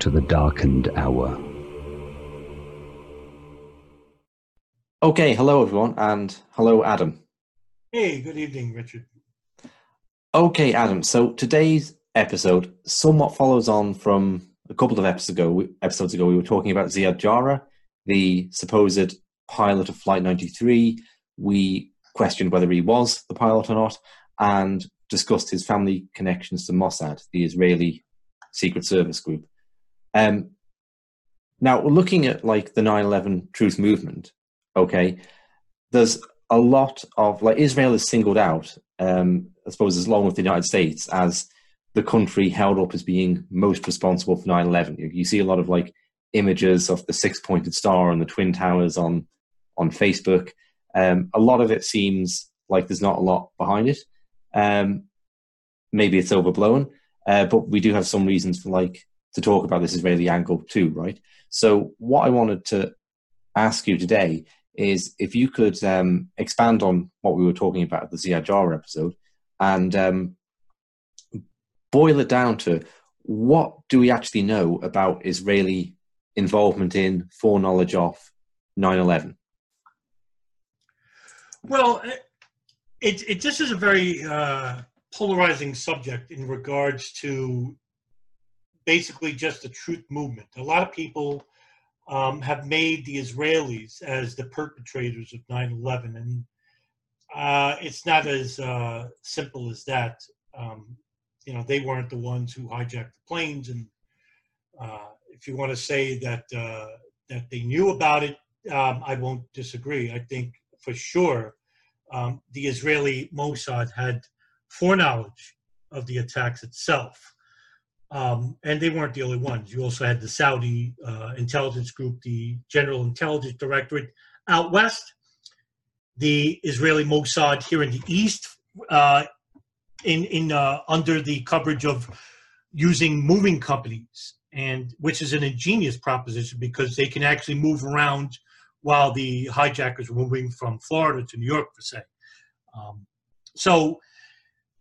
to the darkened hour. Okay, hello everyone, and hello Adam. Hey, good evening, Richard. Okay, Adam. So today's episode somewhat follows on from a couple of episodes ago. Episodes ago, we were talking about Ziad Jarrah, the supposed pilot of Flight 93. We questioned whether he was the pilot or not, and discussed his family connections to Mossad, the Israeli Secret Service group. Um, now, looking at like the 9/11 Truth movement, okay, there's a lot of like Israel is singled out, um, I suppose, as long with the United States as the country held up as being most responsible for 9/11. You, you see a lot of like images of the six-pointed star and the twin towers on on Facebook. Um, a lot of it seems like there's not a lot behind it. Um, maybe it's overblown, uh, but we do have some reasons for like to talk about this Israeli angle too, right? So what I wanted to ask you today is if you could um, expand on what we were talking about at the Ziad Jarrah episode and um, boil it down to what do we actually know about Israeli involvement in, foreknowledge of 9 11? Well, it, it, this is a very uh, polarizing subject in regards to basically just the truth movement. A lot of people um, have made the Israelis as the perpetrators of 9 11. And uh, it's not as uh, simple as that. Um, you know, they weren't the ones who hijacked the planes. And uh, if you want to say that, uh, that they knew about it, um, I won't disagree. I think for sure um, the Israeli Mossad had foreknowledge of the attacks itself. Um, and they weren't the only ones. You also had the Saudi uh, intelligence group, the General Intelligence Directorate out west, the Israeli Mossad here in the east, uh, in in uh, under the coverage of using moving companies, and which is an ingenious proposition because they can actually move around while the hijackers were moving from Florida to New York, for say. Um, so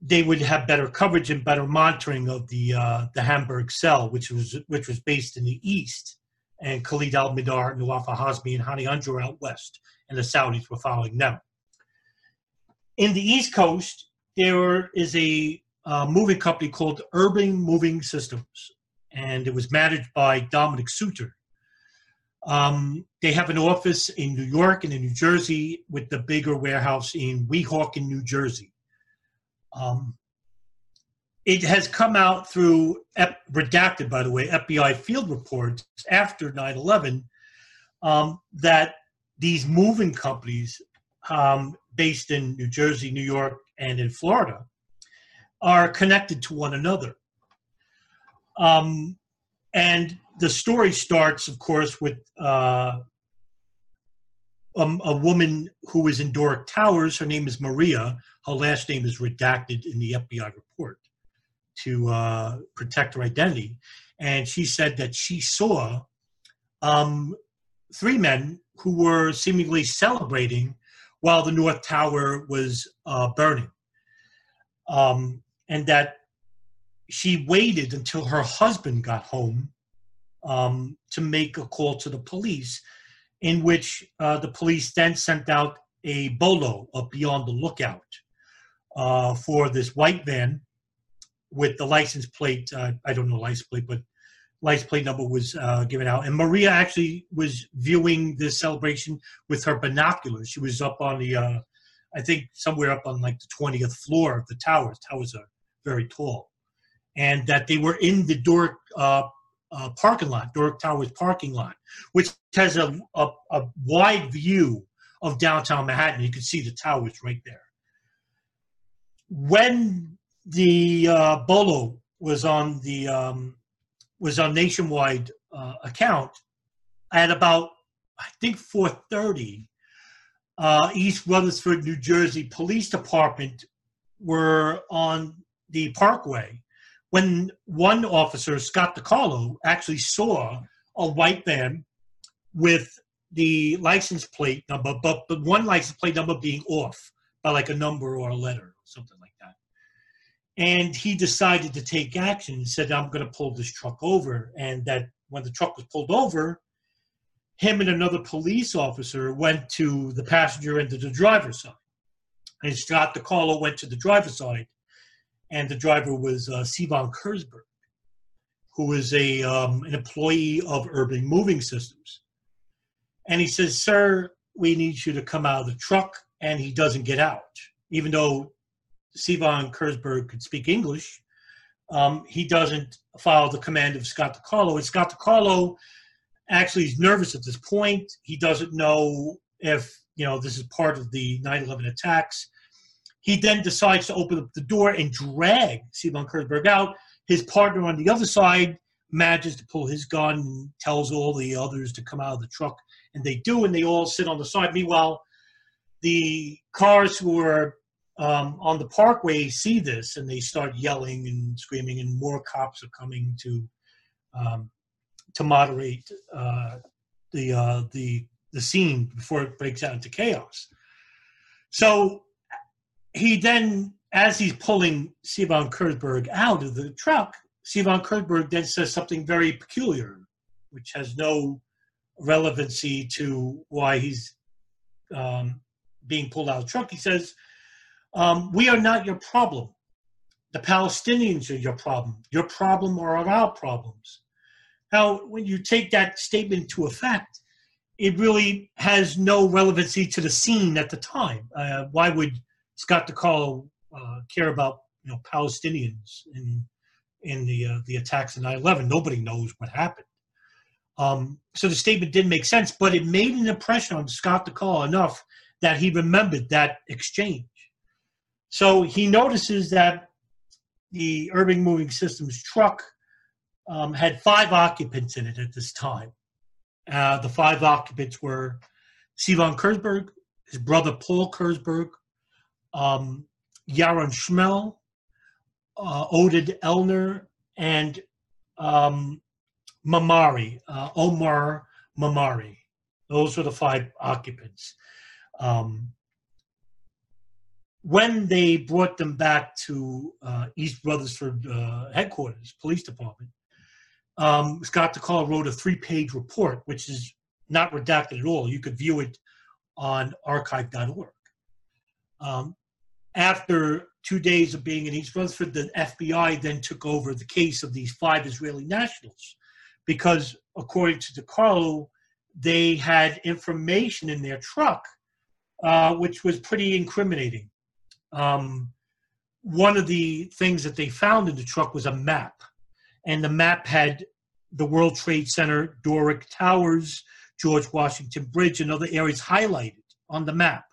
they would have better coverage and better monitoring of the uh, the Hamburg cell, which was which was based in the east, and Khalid al Mihdhar, Nawaf Hazmi, and Hani Hanjour out west, and the Saudis were following them. In the East Coast, there is a uh, moving company called Urban Moving Systems, and it was managed by Dominic Suter. Um, they have an office in New York and in New Jersey, with the bigger warehouse in Weehawken, New Jersey. Um, it has come out through redacted, by the way, FBI field reports after 9 11 um, that these moving companies um, based in New Jersey, New York, and in Florida are connected to one another. Um, and the story starts, of course, with uh, um, a woman who is in Doric Towers. Her name is Maria. Her last name is redacted in the FBI report to uh, protect her identity. And she said that she saw um, three men who were seemingly celebrating while the North Tower was uh, burning. Um, and that she waited until her husband got home um, to make a call to the police in which uh, the police then sent out a bolo of Beyond the Lookout uh, for this white van with the license plate. Uh, I don't know license plate, but license plate number was uh, given out. And Maria actually was viewing this celebration with her binoculars. She was up on the, uh, I think, somewhere up on like the 20th floor of the towers. Towers are very tall. And that they were in the Doric uh, parking lot, Doric Towers parking lot, which has a, a, a wide view of downtown Manhattan. You can see the towers right there. When the uh, Bolo was on the um, was on nationwide uh, account at about I think 4:30. Uh, East Rutherford, New Jersey Police Department were on the Parkway when one officer, Scott DiCarlo, actually saw a white van with the license plate number, but, but one license plate number being off by like a number or a letter or something like that. And he decided to take action and said, I'm going to pull this truck over. And that when the truck was pulled over, him and another police officer went to the passenger and to the driver's side. And Scott DiCarlo went to the driver's side and the driver was uh, Sivan Kurzberg, who is a um, an employee of Urban Moving Systems. And he says, "Sir, we need you to come out of the truck." And he doesn't get out, even though Sivan Kurzberg could speak English. Um, he doesn't follow the command of Scott DiCarlo. And Scott DiCarlo actually is nervous at this point. He doesn't know if you know this is part of the 9/11 attacks. He then decides to open up the door and drag Sivan Kurzberg out. His partner on the other side manages to pull his gun and tells all the others to come out of the truck, and they do, and they all sit on the side. Meanwhile, the cars who are um, on the parkway see this and they start yelling and screaming, and more cops are coming to um, to moderate uh, the uh, the the scene before it breaks out into chaos. So he then, as he's pulling Sivan Kurzberg out of the truck, Sivan Kurzberg then says something very peculiar, which has no relevancy to why he's um, being pulled out of the truck. He says, um, We are not your problem. The Palestinians are your problem. Your problem are our problems. Now, when you take that statement to effect, it really has no relevancy to the scene at the time. Uh, why would Scott DiCarlo uh, care about you know Palestinians in in the uh, the attacks of 9/11. Nobody knows what happened. Um, so the statement didn't make sense, but it made an impression on Scott DiCarlo enough that he remembered that exchange. So he notices that the Urban Moving Systems truck um, had five occupants in it at this time. Uh, the five occupants were Sivan Kurzberg, his brother Paul Kurzberg, um, Yaron Schmel, uh, Oded Elner, and um, Mamari, uh, Omar Mamari. Those were the five occupants. Um, when they brought them back to uh, East Rutherford uh, headquarters, police department, um, Scott DiCarlo wrote a three-page report, which is not redacted at all. You could view it on archive.org. Um, after two days of being in East Rutherford, the FBI then took over the case of these five Israeli nationals because, according to DiCarlo, they had information in their truck uh, which was pretty incriminating. Um, one of the things that they found in the truck was a map, and the map had the World Trade Center, Doric Towers, George Washington Bridge, and other areas highlighted on the map.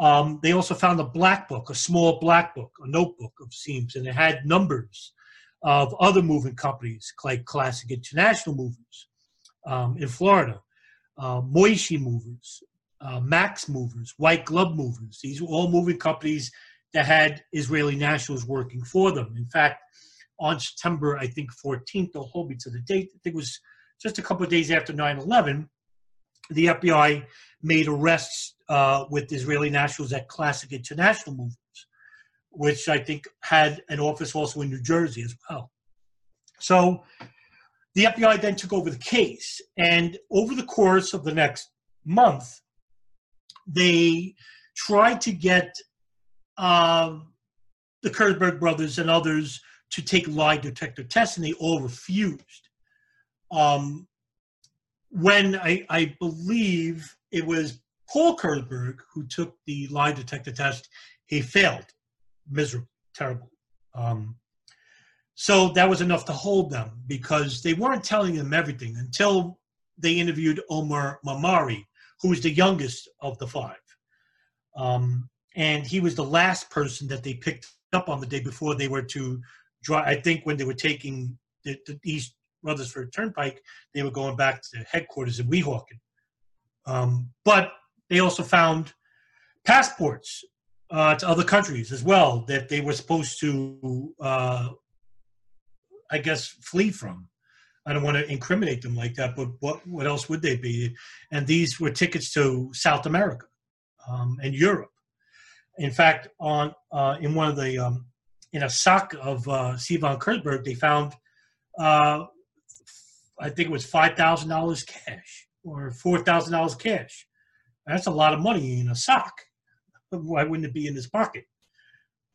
Um, they also found a black book, a small black book, a notebook of seams, and it had numbers of other moving companies like Classic International Movers um, in Florida, uh, Moishi Movers, uh, Max Movers, White Glove Movers. These were all moving companies that had Israeli nationals working for them. In fact, on September, I think 14th, they'll hold me to the date, I think it was just a couple of days after 9 11, the FBI made arrests uh, with Israeli nationals at Classic International Movements, which I think had an office also in New Jersey as well. So the FBI then took over the case, and over the course of the next month, they tried to get uh, the Kurzberg brothers and others to take lie detector tests, and they all refused. um, when I, I believe it was Paul Kurzberg who took the lie detector test, he failed miserable, terrible. Um, so that was enough to hold them because they weren't telling them everything until they interviewed Omar Mamari, who was the youngest of the five. Um, and he was the last person that they picked up on the day before they were to drive. I think when they were taking the, the East Rutherford Turnpike, they were going back to headquarters in Weehawken. Um, but they also found passports uh, to other countries as well that they were supposed to, uh, I guess, flee from. I don't want to incriminate them like that, but what what else would they be? And these were tickets to South America um, and Europe. In fact, on uh, in one of the um, in a sock of uh, Sivan Kurzberg, they found uh, I think it was five thousand dollars cash or four thousand dollars cash. That's a lot of money in a sock. Why wouldn't it be in his pocket?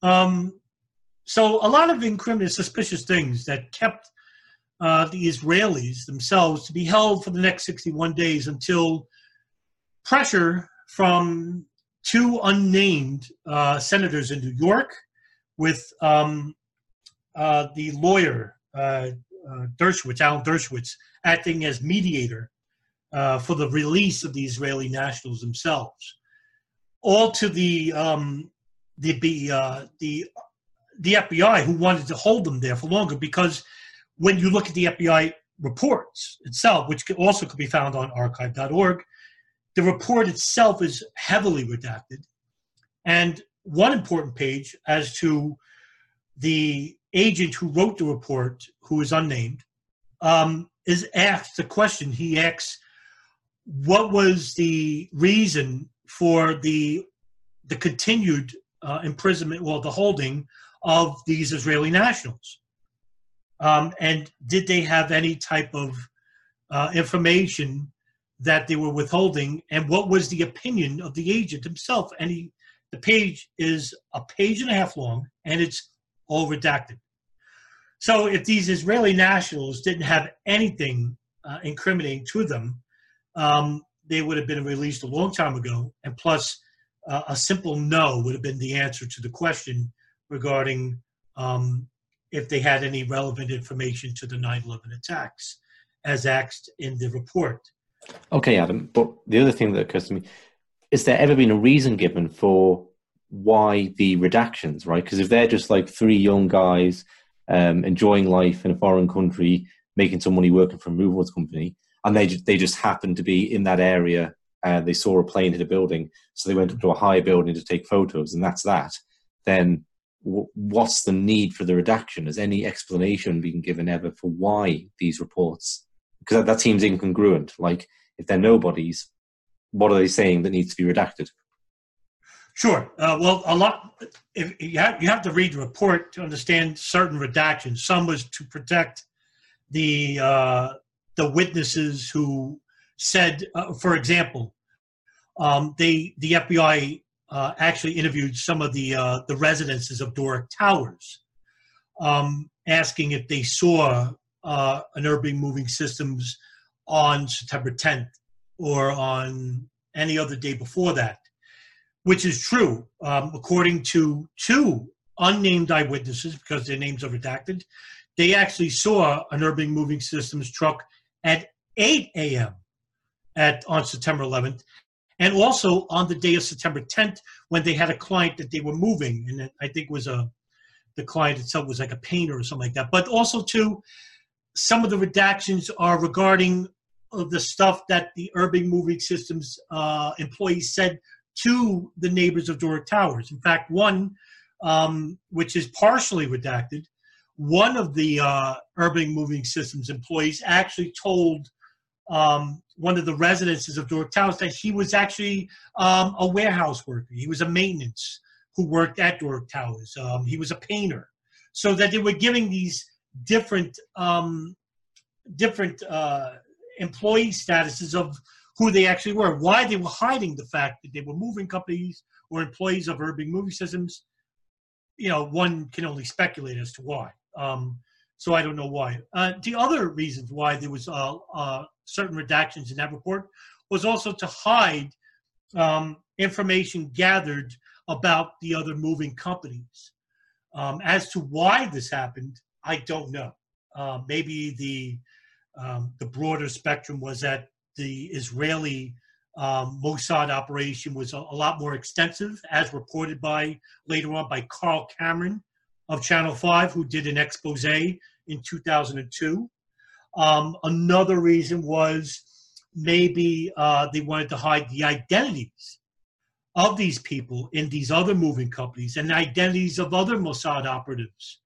Um, so a lot of incriminating, suspicious things that kept uh, the Israelis themselves to be held for the next 61 days until pressure from two unnamed uh, senators in New York with um, uh, the lawyer uh, Dershowitz, Alan Dershowitz, acting as mediator uh, for the release of the Israeli nationals themselves, all to the um, the the, uh, the the FBI who wanted to hold them there for longer because when you look at the FBI reports itself, which also could be found on archive.org, the report itself is heavily redacted. And one important page as to the agent who wrote the report, who is unnamed, um, is asked the question. He asks, "What was the reason for the the continued uh, imprisonment, well, the holding of these Israeli nationals?" Um, and did they have any type of uh, information that they were withholding? And what was the opinion of the agent himself? And he, the page is a page and a half long, and it's all redacted. So if these Israeli nationals didn't have anything uh, incriminating to them, um, they would have been released a long time ago. And plus, uh, a simple no would have been the answer to the question regarding um, if they had any relevant information to the 9 11 attacks, as asked in the report. Okay, Adam, but the other thing that occurs to me is there ever been a reason given for why the redactions, right? Because if they're just like three young guys um, enjoying life in a foreign country, making some money working for a movers company, and they they just happened to be in that area. and they saw a plane hit a building, so they went up to a high building to take photos, and that's that. Then what's the need for the redaction? Has any explanation been given ever for why these reports? Because that, that seems incongruent. Like if they're nobodies, what are they saying that needs to be redacted? Sure. Uh, well, a lot. If you have, you have to read the report to understand certain redactions. Some was to protect the uh, the witnesses who said, uh, for example, um, they the FBI uh, actually interviewed some of the uh, the residences of Doric Towers, um, asking if they saw uh, an urban moving systems on September 10th or on any other day before that which is true, um, according to two unnamed eyewitnesses, because their names are redacted. They actually saw an urban moving systems truck at 8 a.m. at on September 11th, and also on the day of September 10th when they had a client that they were moving, and I think was a the client itself was like a painter or something like that. But also too, some of the redactions are regarding the stuff that the urban moving systems uh, employees said to the neighbors of Doric Towers. In fact, one, um, which is partially redacted, one of the uh, urban moving systems employees actually told um, one of the residences of Doric Towers that he was actually um, a warehouse worker. He was a maintenance who worked at Doric Towers. Um, he was a painter. So that they were giving these different um, different uh, employee statuses of who they actually were, why they were hiding the fact that they were moving companies or employees of urban moving systems. You know, one can only speculate as to why. Um, so I don't know why. Uh, the other reasons why there was uh, uh, certain redactions in that report was also to hide um, information gathered about the other moving companies. Um, as to why this happened, I don't know. Uh, maybe the um, the broader spectrum was that the Israeli um, Mossad operation was a, a, lot more extensive, as reported by later on by Carl Cameron of Channel 5, who did an expose in 2002. Um, another reason was maybe uh, they wanted to hide the identities of these people in these other moving companies and the identities of other Mossad operatives,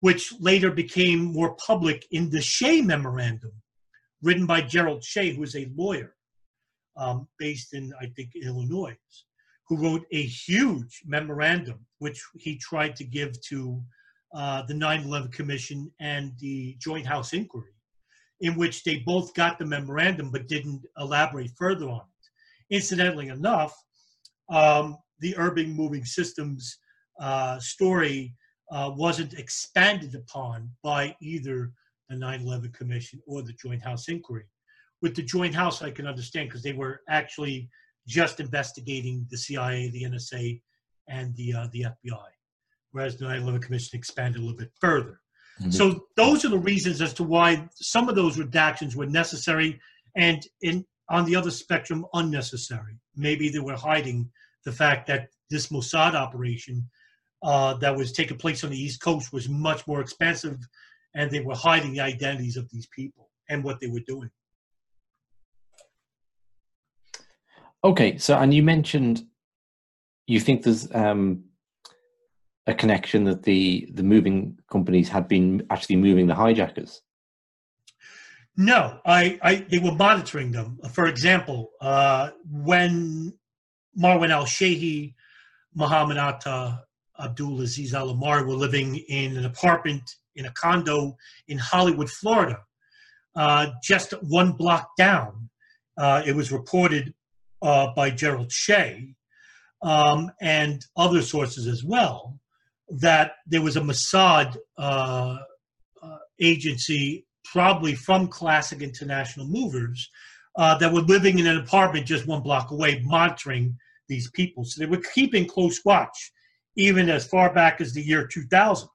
which later became more public in the Shea Memorandum, written by Gerald Shea, who is a lawyer um, based in, I think, Illinois, who wrote a huge memorandum, which he tried to give to uh, the 9 11 Commission and the Joint House Inquiry, in which they both got the memorandum but didn't elaborate further on it. Incidentally enough, um, the urban moving systems uh, story uh, wasn't expanded upon by either the 9 11 Commission or the Joint House Inquiry. With the Joint House, I can understand because they were actually just investigating the CIA, the NSA, and the, uh, the FBI, whereas the 9 11 Commission expanded a little bit further. Mm-hmm. So, those are the reasons as to why some of those redactions were necessary and, in, on the other spectrum, unnecessary. Maybe they were hiding the fact that this Mossad operation uh, that was taking place on the East Coast was much more expansive, and they were hiding the identities of these people and what they were doing. Okay, so and you mentioned you think there's um, a connection that the the moving companies had been actually moving the hijackers. No, I, I they were monitoring them. For example, uh, when Marwan al Shehhi, Muhammad Atta, Abdul Aziz Al Amari were living in an apartment in a condo in Hollywood, Florida, uh, just one block down. Uh, it was reported uh, by Gerald Shea um, and other sources as well that there was a Mossad uh, uh, agency, probably from Classic International Movers, that were living in an apartment just one block away, monitoring these people. So they were keeping close watch, even as far back as the year 2000,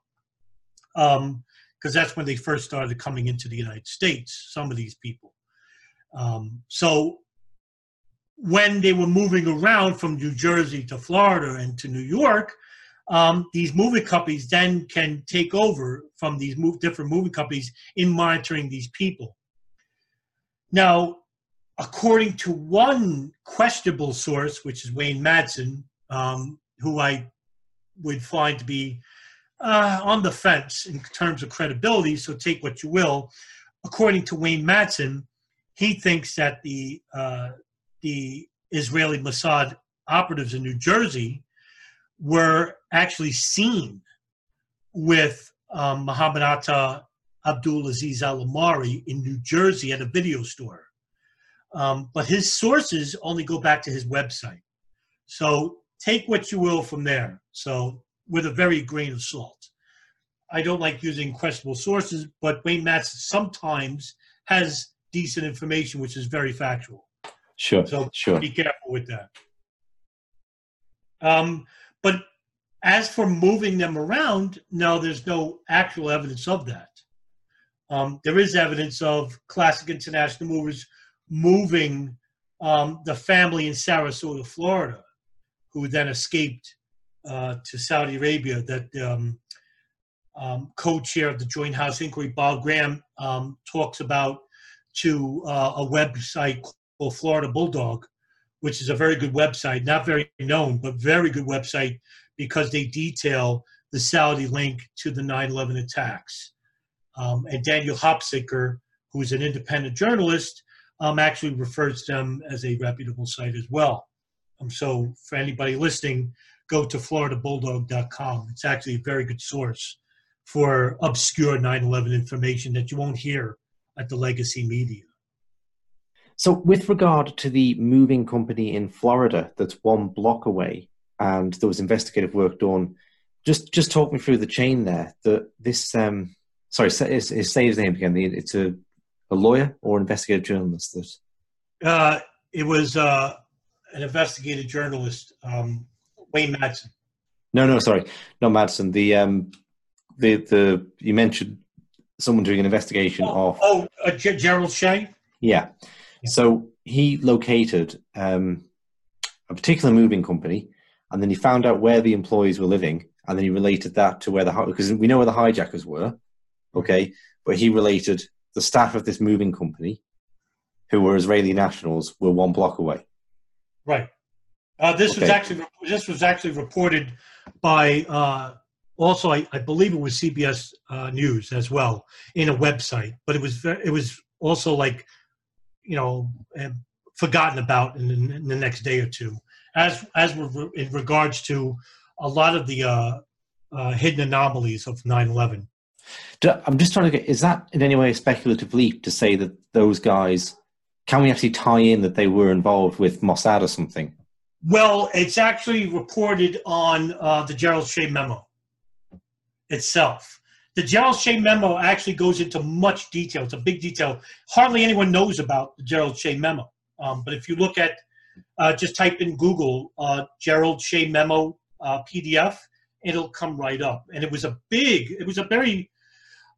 because um, that's when they first started coming into the United States, some of these people. Um, so when they were moving around from New Jersey to Florida and to New York, um, these movie companies then can take over from these move, different movie companies in monitoring these people. Now, according to one questionable source, which is Wayne Madsen, um, who I would find to be uh, on the fence in terms of credibility, so take what you will. According to Wayne Madsen, he thinks that the uh, the Israeli Mossad operatives in New Jersey were actually seen with um, Muhammad Atta Abdul Aziz Al Amari in New Jersey at a video store. Um, but his sources only go back to his website. So take what you will from there. So with a very grain of salt. I don't like using questionable sources, but Wayne Matz sometimes has decent information, which is very factual. Sure. So sure. be careful with that. Um, but as for moving them around, no, there's no actual evidence of that. Um, there is evidence of classic international movers moving um, the family in Sarasota, Florida, who then escaped uh, to Saudi Arabia. That um, um, co-chair of the Joint House Inquiry, Bob Graham, um, talks about to uh, a website called Florida Bulldog, which is a very good website, not very known, but very good website because they detail the Saudi link to the 9/11 attacks. Um, and Daniel Hopsicker, who is an independent journalist, um, actually refers to them as a reputable site as well. Um, so for anybody listening, go to floridabulldog.com. It's actually a very good source for obscure 9/11 information that you won't hear at the legacy media. So, with regard to the moving company in Florida that's one block away, and there was investigative work done, just just talk me through the chain there. That this um, sorry, say, say his name again. It's a, a lawyer or investigative journalist that. Uh, it was uh, an investigative journalist, um, Wayne Madsen. No, no, sorry, not Madsen. The um, the the you mentioned someone doing an investigation oh, of. Oh, uh, G- Gerald Shea. Yeah. yeah. So he located um, a particular moving company, and then he found out where the employees were living, and then he related that to where the because we know where the hijackers were, okay, but he related the staff of this moving company, who were Israeli nationals, were one block away. Right. Uh, this okay. was actually this was actually reported by uh, also I, I, believe it was CBS uh, News as well in a website, but it was it was also like you know forgotten about in, in the next day or two, as as in regards to a lot of the uh, uh, hidden anomalies of 9/11. I'm just trying to get is that in any way a speculative leap to say that those guys can we actually tie in that they were involved with Mossad or something? Well, it's actually reported on uh, the Gerald Shea memo itself. The Gerald Shea memo actually goes into much detail. It's a big detail. Hardly anyone knows about the Gerald Shea memo. Um, but if you look at, uh, just type in Google uh, Gerald Shea memo uh, PDF, it'll come right up. And it was a big, it was a very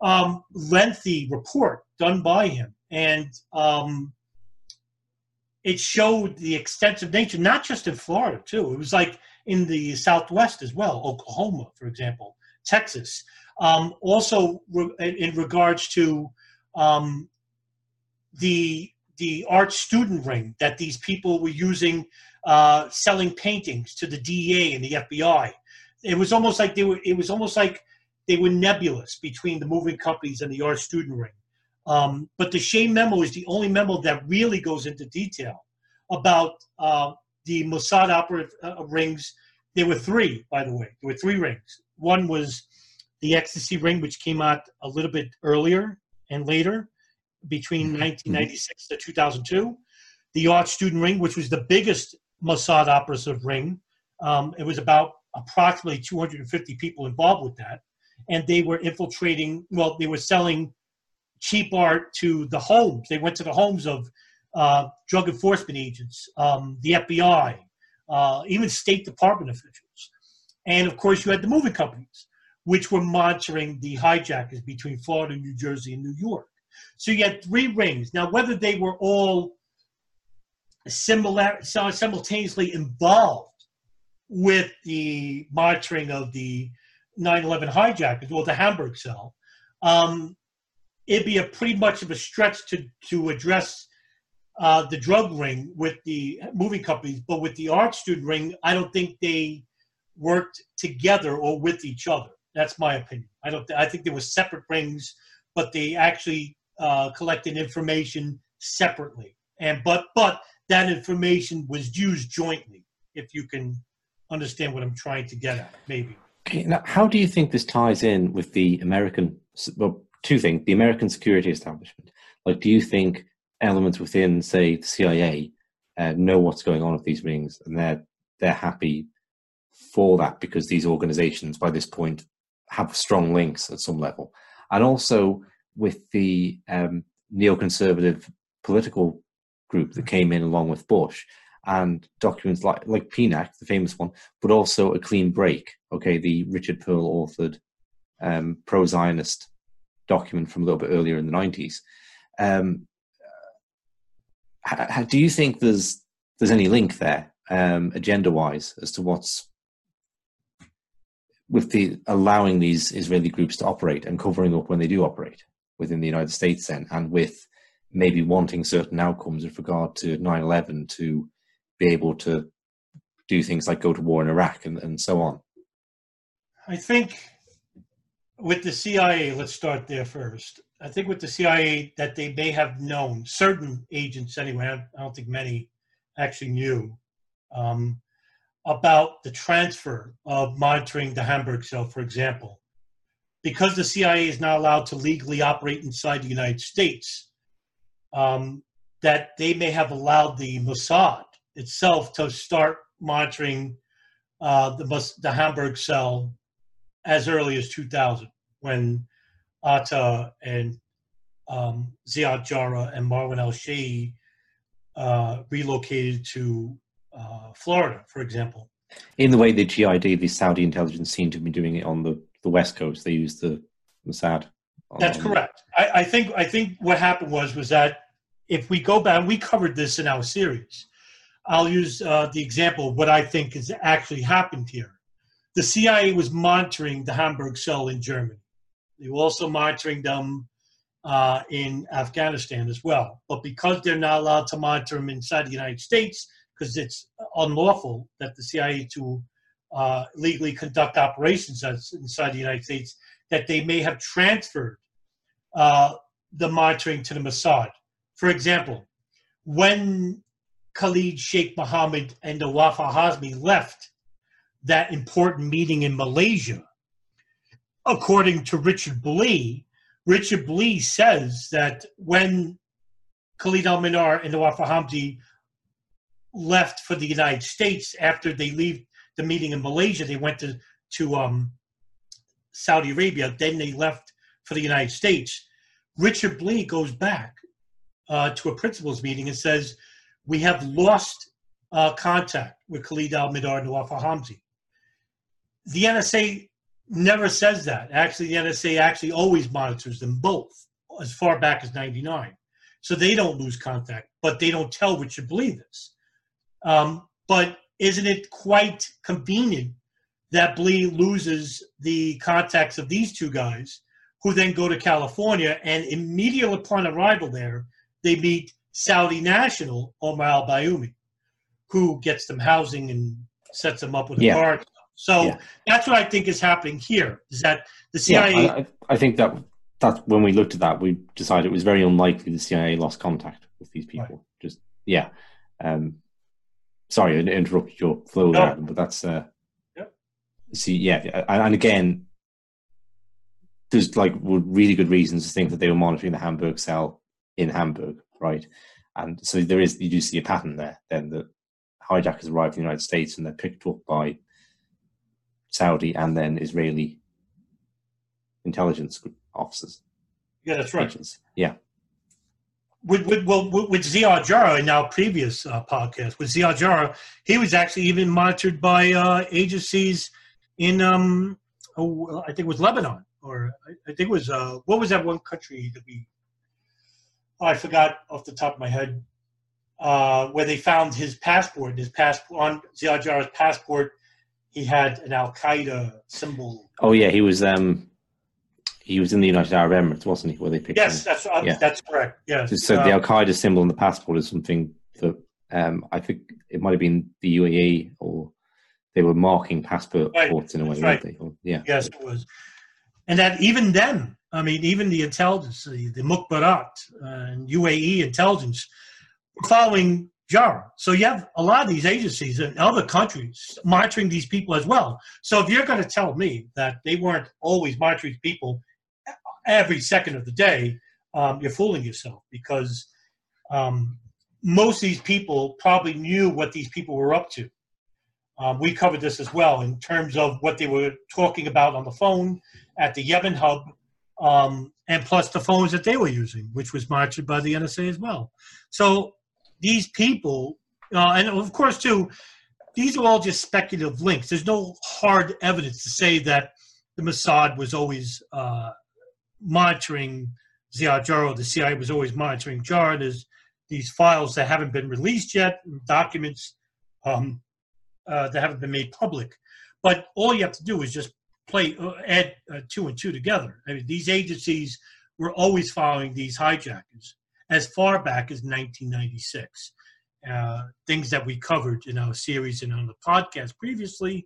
um, lengthy report done by him. And um, it showed the extensive nature, not just in Florida, too. It was like in the Southwest as well, Oklahoma, for example, Texas. Um, also, re- in regards to um, the the art student ring that these people were using, uh, selling paintings to the DEA and the FBI. It was almost like they were. It was almost like they were nebulous between the moving companies and the art student ring. Um, but the Shea memo is the only memo that really goes into detail about uh, the Mossad operative uh, rings. There were three, by the way. There were three rings. One was the ecstasy ring, which came out a little bit earlier and later, between 1996 mm-hmm. to 2002. The art student ring, which was the biggest Mossad operative ring. Um, it was about approximately 250 people involved with that. And they were infiltrating, well, they were selling cheap art to the homes. They went to the homes of uh, drug enforcement agents, um, the FBI, uh, even State Department officials. And of course, you had the movie companies, which were monitoring the hijackers between Florida, New Jersey, and New York. So you had three rings. Now, whether they were all similar, simultaneously involved with the monitoring of the 9/11 hijackers or the Hamburg cell, um, it'd be a pretty much of a stretch to to address uh, the drug ring with the movie companies, but with the art student ring, I don't think they worked together or with each other. That's my opinion. I don't. I think there were separate rings, but they actually uh, collected information separately. And but but that information was used jointly. If you can understand what I'm trying to get at, maybe. Okay, now, how do you think this ties in with the American? Well, two things: the American security establishment. Like, do you think elements within, say, the CIA uh, know what's going on with these rings, and they're they're happy for that because these organizations, by this point, have strong links at some level, and also with the um, neoconservative political group that came in along with Bush and documents like like PNAC, the famous one, but also a clean break. Okay, the Richard Perle authored um, pro-Zionist document from a little bit earlier in the nineties. Um, how, do you think there's there's any link there, um, agenda wise, as to what's with the allowing these Israeli groups to operate and covering up when they do operate within the United States, then, and with maybe wanting certain outcomes with regard to 9/11 to be able to do things like go to war in Iraq and, and so on. I think with the CIA, let's start there first. I think with the CIA that they may have known certain agents anyway. I don't think many actually knew um, about the transfer of monitoring the Hamburg cell, for example, because the CIA is not allowed to legally operate inside the United States. Um, that they may have allowed the Mossad itself to start monitoring uh, the the Hamburg cell as early as 2000 when Atta and um, Ziad Jarrah and Marwan al Shehhi uh, relocated to uh, Florida, for example. In the way the GID, the Saudi intelligence, seemed to be doing it on the, the west coast. They used the Mossad. That's correct. I, I, think I think what happened was was that if we go back, we covered this in our series. I'll use uh, the example of what I think has actually happened here. The CIA was monitoring the Hamburg cell in Germany. They were also monitoring them uh, in Afghanistan as well. But because they're not allowed to monitor them inside the United States, because it's unlawful that the CIA to uh, legally conduct operations inside the United States, that they may have transferred uh, the monitoring to the Mossad. For example, when Khalid Sheikh Mohammed and the Wafa Hazmi left that important meeting in Malaysia, according to Richard Blee, Richard Blee says that when Khalid al Mihdhar and Nawaf Hazmi left for the United States after they leave the meeting in Malaysia, they went to, to um, Saudi Arabia, then they left for the United States. Richard Blee goes back uh, to a principals meeting and says, We have lost uh, contact with Khalid al Mihdhar and Nawaf al Hazmi. The NSA never says that. Actually, the NSA actually always monitors them both as far back as 99. So they don't lose contact, but they don't tell Richard Blee this. Um, but isn't it quite convenient that Blee loses the contacts of these two guys who then go to California and immediately upon arrival there, they meet Saudi national Omar al Bayoumi, who gets them housing and sets them up with a car. So yeah. that's what I think is happening here. Is that the CIA? Yeah, I, I, think that that when we looked at that, we decided it was very unlikely the CIA lost contact with these people. Right. Just yeah. Um, sorry, I interrupted your flow no. there, but that's uh, yep. see, yeah, and again, there's like really good reasons to think that they were monitoring the Hamburg cell in Hamburg, right? And so there is you do see a pattern there. Then the hijackers arrived in the United States and they're picked up by Saudi and then Israeli intelligence officers. Yeah, that's right. Agents. Yeah. With, with, well, with Ziad Jarrah in our previous uh, podcast, with Ziad Jarrah, he was actually even monitored by uh, agencies in, um, oh, I think it was Lebanon or I, think it was uh, what was that one country that we? Oh, I forgot off the top of my head. Uh, where they found his passport, his passport on Ziad Jarrah's passport, he had an Al Qaeda symbol. Oh yeah, he was um, he was in the United Arab Emirates, wasn't he? Where they picked yes, him? that's yeah. that's correct. Yes. So, the Al Qaeda symbol on the passport is something that um, I think it might have been the UAE or they were marking passports right. in a way, right. They? yeah. Yes, it was and that even then, I mean, even the intelligence, the, the Mukhabarat uh, and UAE intelligence, following So you have a lot of these agencies in other countries monitoring these people as well. So if you're going to tell me that they weren't always monitoring people every second of the day, um, you're fooling yourself because um, most of these people probably knew what these people were up to. Um, we covered this as well in terms of what they were talking about on the phone at the Yemen hub, um, and plus the phones that they were using, which was monitored by the NSA as well. So these people, uh, and of course, too, these are all just speculative links. There's no hard evidence to say that the Mossad was always uh, monitoring Ziad Jarrah. The CIA was always monitoring Jarrah. There's these files that haven't been released yet, documents um, uh, that haven't been made public. But all you have to do is just play uh, add uh, two and two together. I mean, these agencies were always following these hijackers as far back as 1996. Uh, things that we covered in our series and on the podcast previously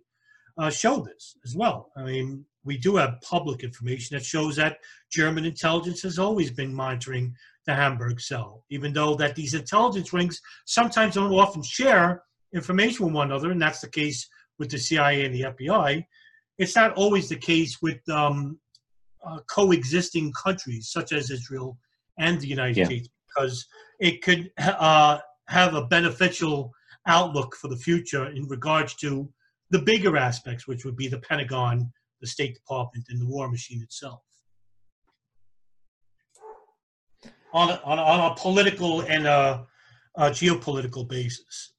uh, show this as well. I mean, we do have public information that shows that German intelligence has always been monitoring the Hamburg cell, even though that these intelligence rings sometimes don't often share information with one another, and that's the case with the CIA and the FBI it's not always the case with um, uh, coexisting countries such as Israel and the United yeah. States because it could uh, have a beneficial outlook for the future in regards to the bigger aspects, which would be the Pentagon, the State Department, and the war machine itself. on a, on a, on a political and a, a geopolitical basis.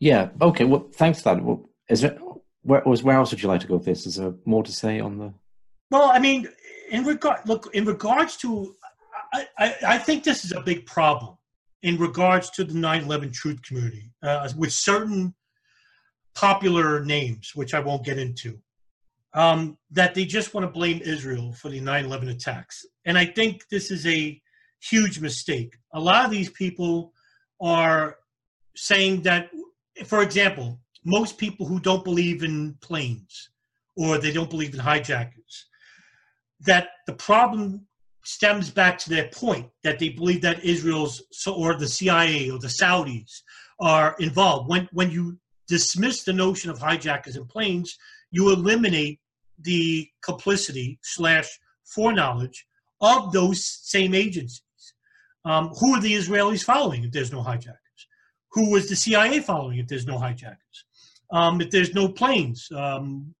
Yeah. Okay. Well, thanks for that. Well, is there where, where else would you like to go with this? Is there more to say on the? Well, I mean, in regard look in regards to, I, I, I think this is a big problem in regards to the 9/11 truth community uh, with certain popular names, which I won't get into, um, that they just want to blame Israel for the 9/11 attacks, and I think this is a huge mistake. A lot of these people are saying that, for example, most people who don't believe in planes or they don't believe in hijackers, that the problem stems back to their point that they believe that Israel's or the CIA or the Saudis are involved. When when you dismiss the notion of hijackers and planes, you eliminate the complicity slash foreknowledge of those same agencies. Um, who are the Israelis following if there's no hijackers? Who was the CIA following if there's no hijackers? Um, if there's no planes, um,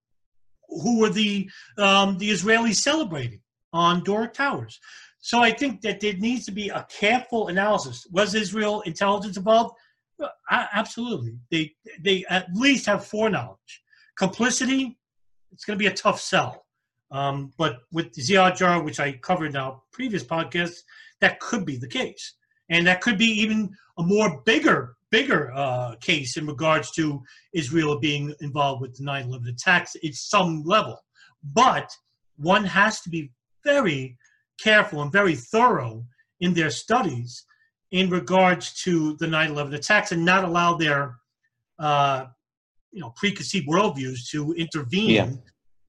who were the um, the Israelis celebrating on Doric Towers? So I think that there needs to be a careful analysis. Was Israel intelligence involved? Absolutely. They they at least have foreknowledge. Complicity, it's going to be a tough sell. Um, but with the Jarrah, which I covered in our previous podcast, that could be the case, and that could be even a more bigger bigger uh, case in regards to Israel being involved with the 9 11 attacks at some level. But one has to be very careful and very thorough in their studies in regards to the 9 11 attacks and not allow their uh, you know preconceived worldviews to intervene yeah.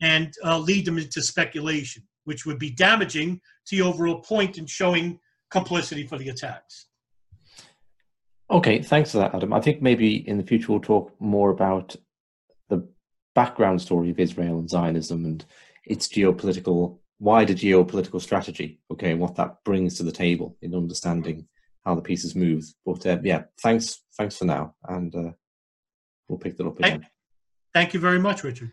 and uh, lead them into speculation, which would be damaging to the overall point in showing complicity for the attacks. Okay, thanks for that, Adam. I think maybe in the future we'll talk more about the background story of Israel and Zionism and its geopolitical, wider geopolitical strategy, okay, and what that brings to the table in understanding how the pieces move. But uh, yeah, thanks, thanks for now, and uh, we'll pick that up again. Thank, thank you very much, Richard.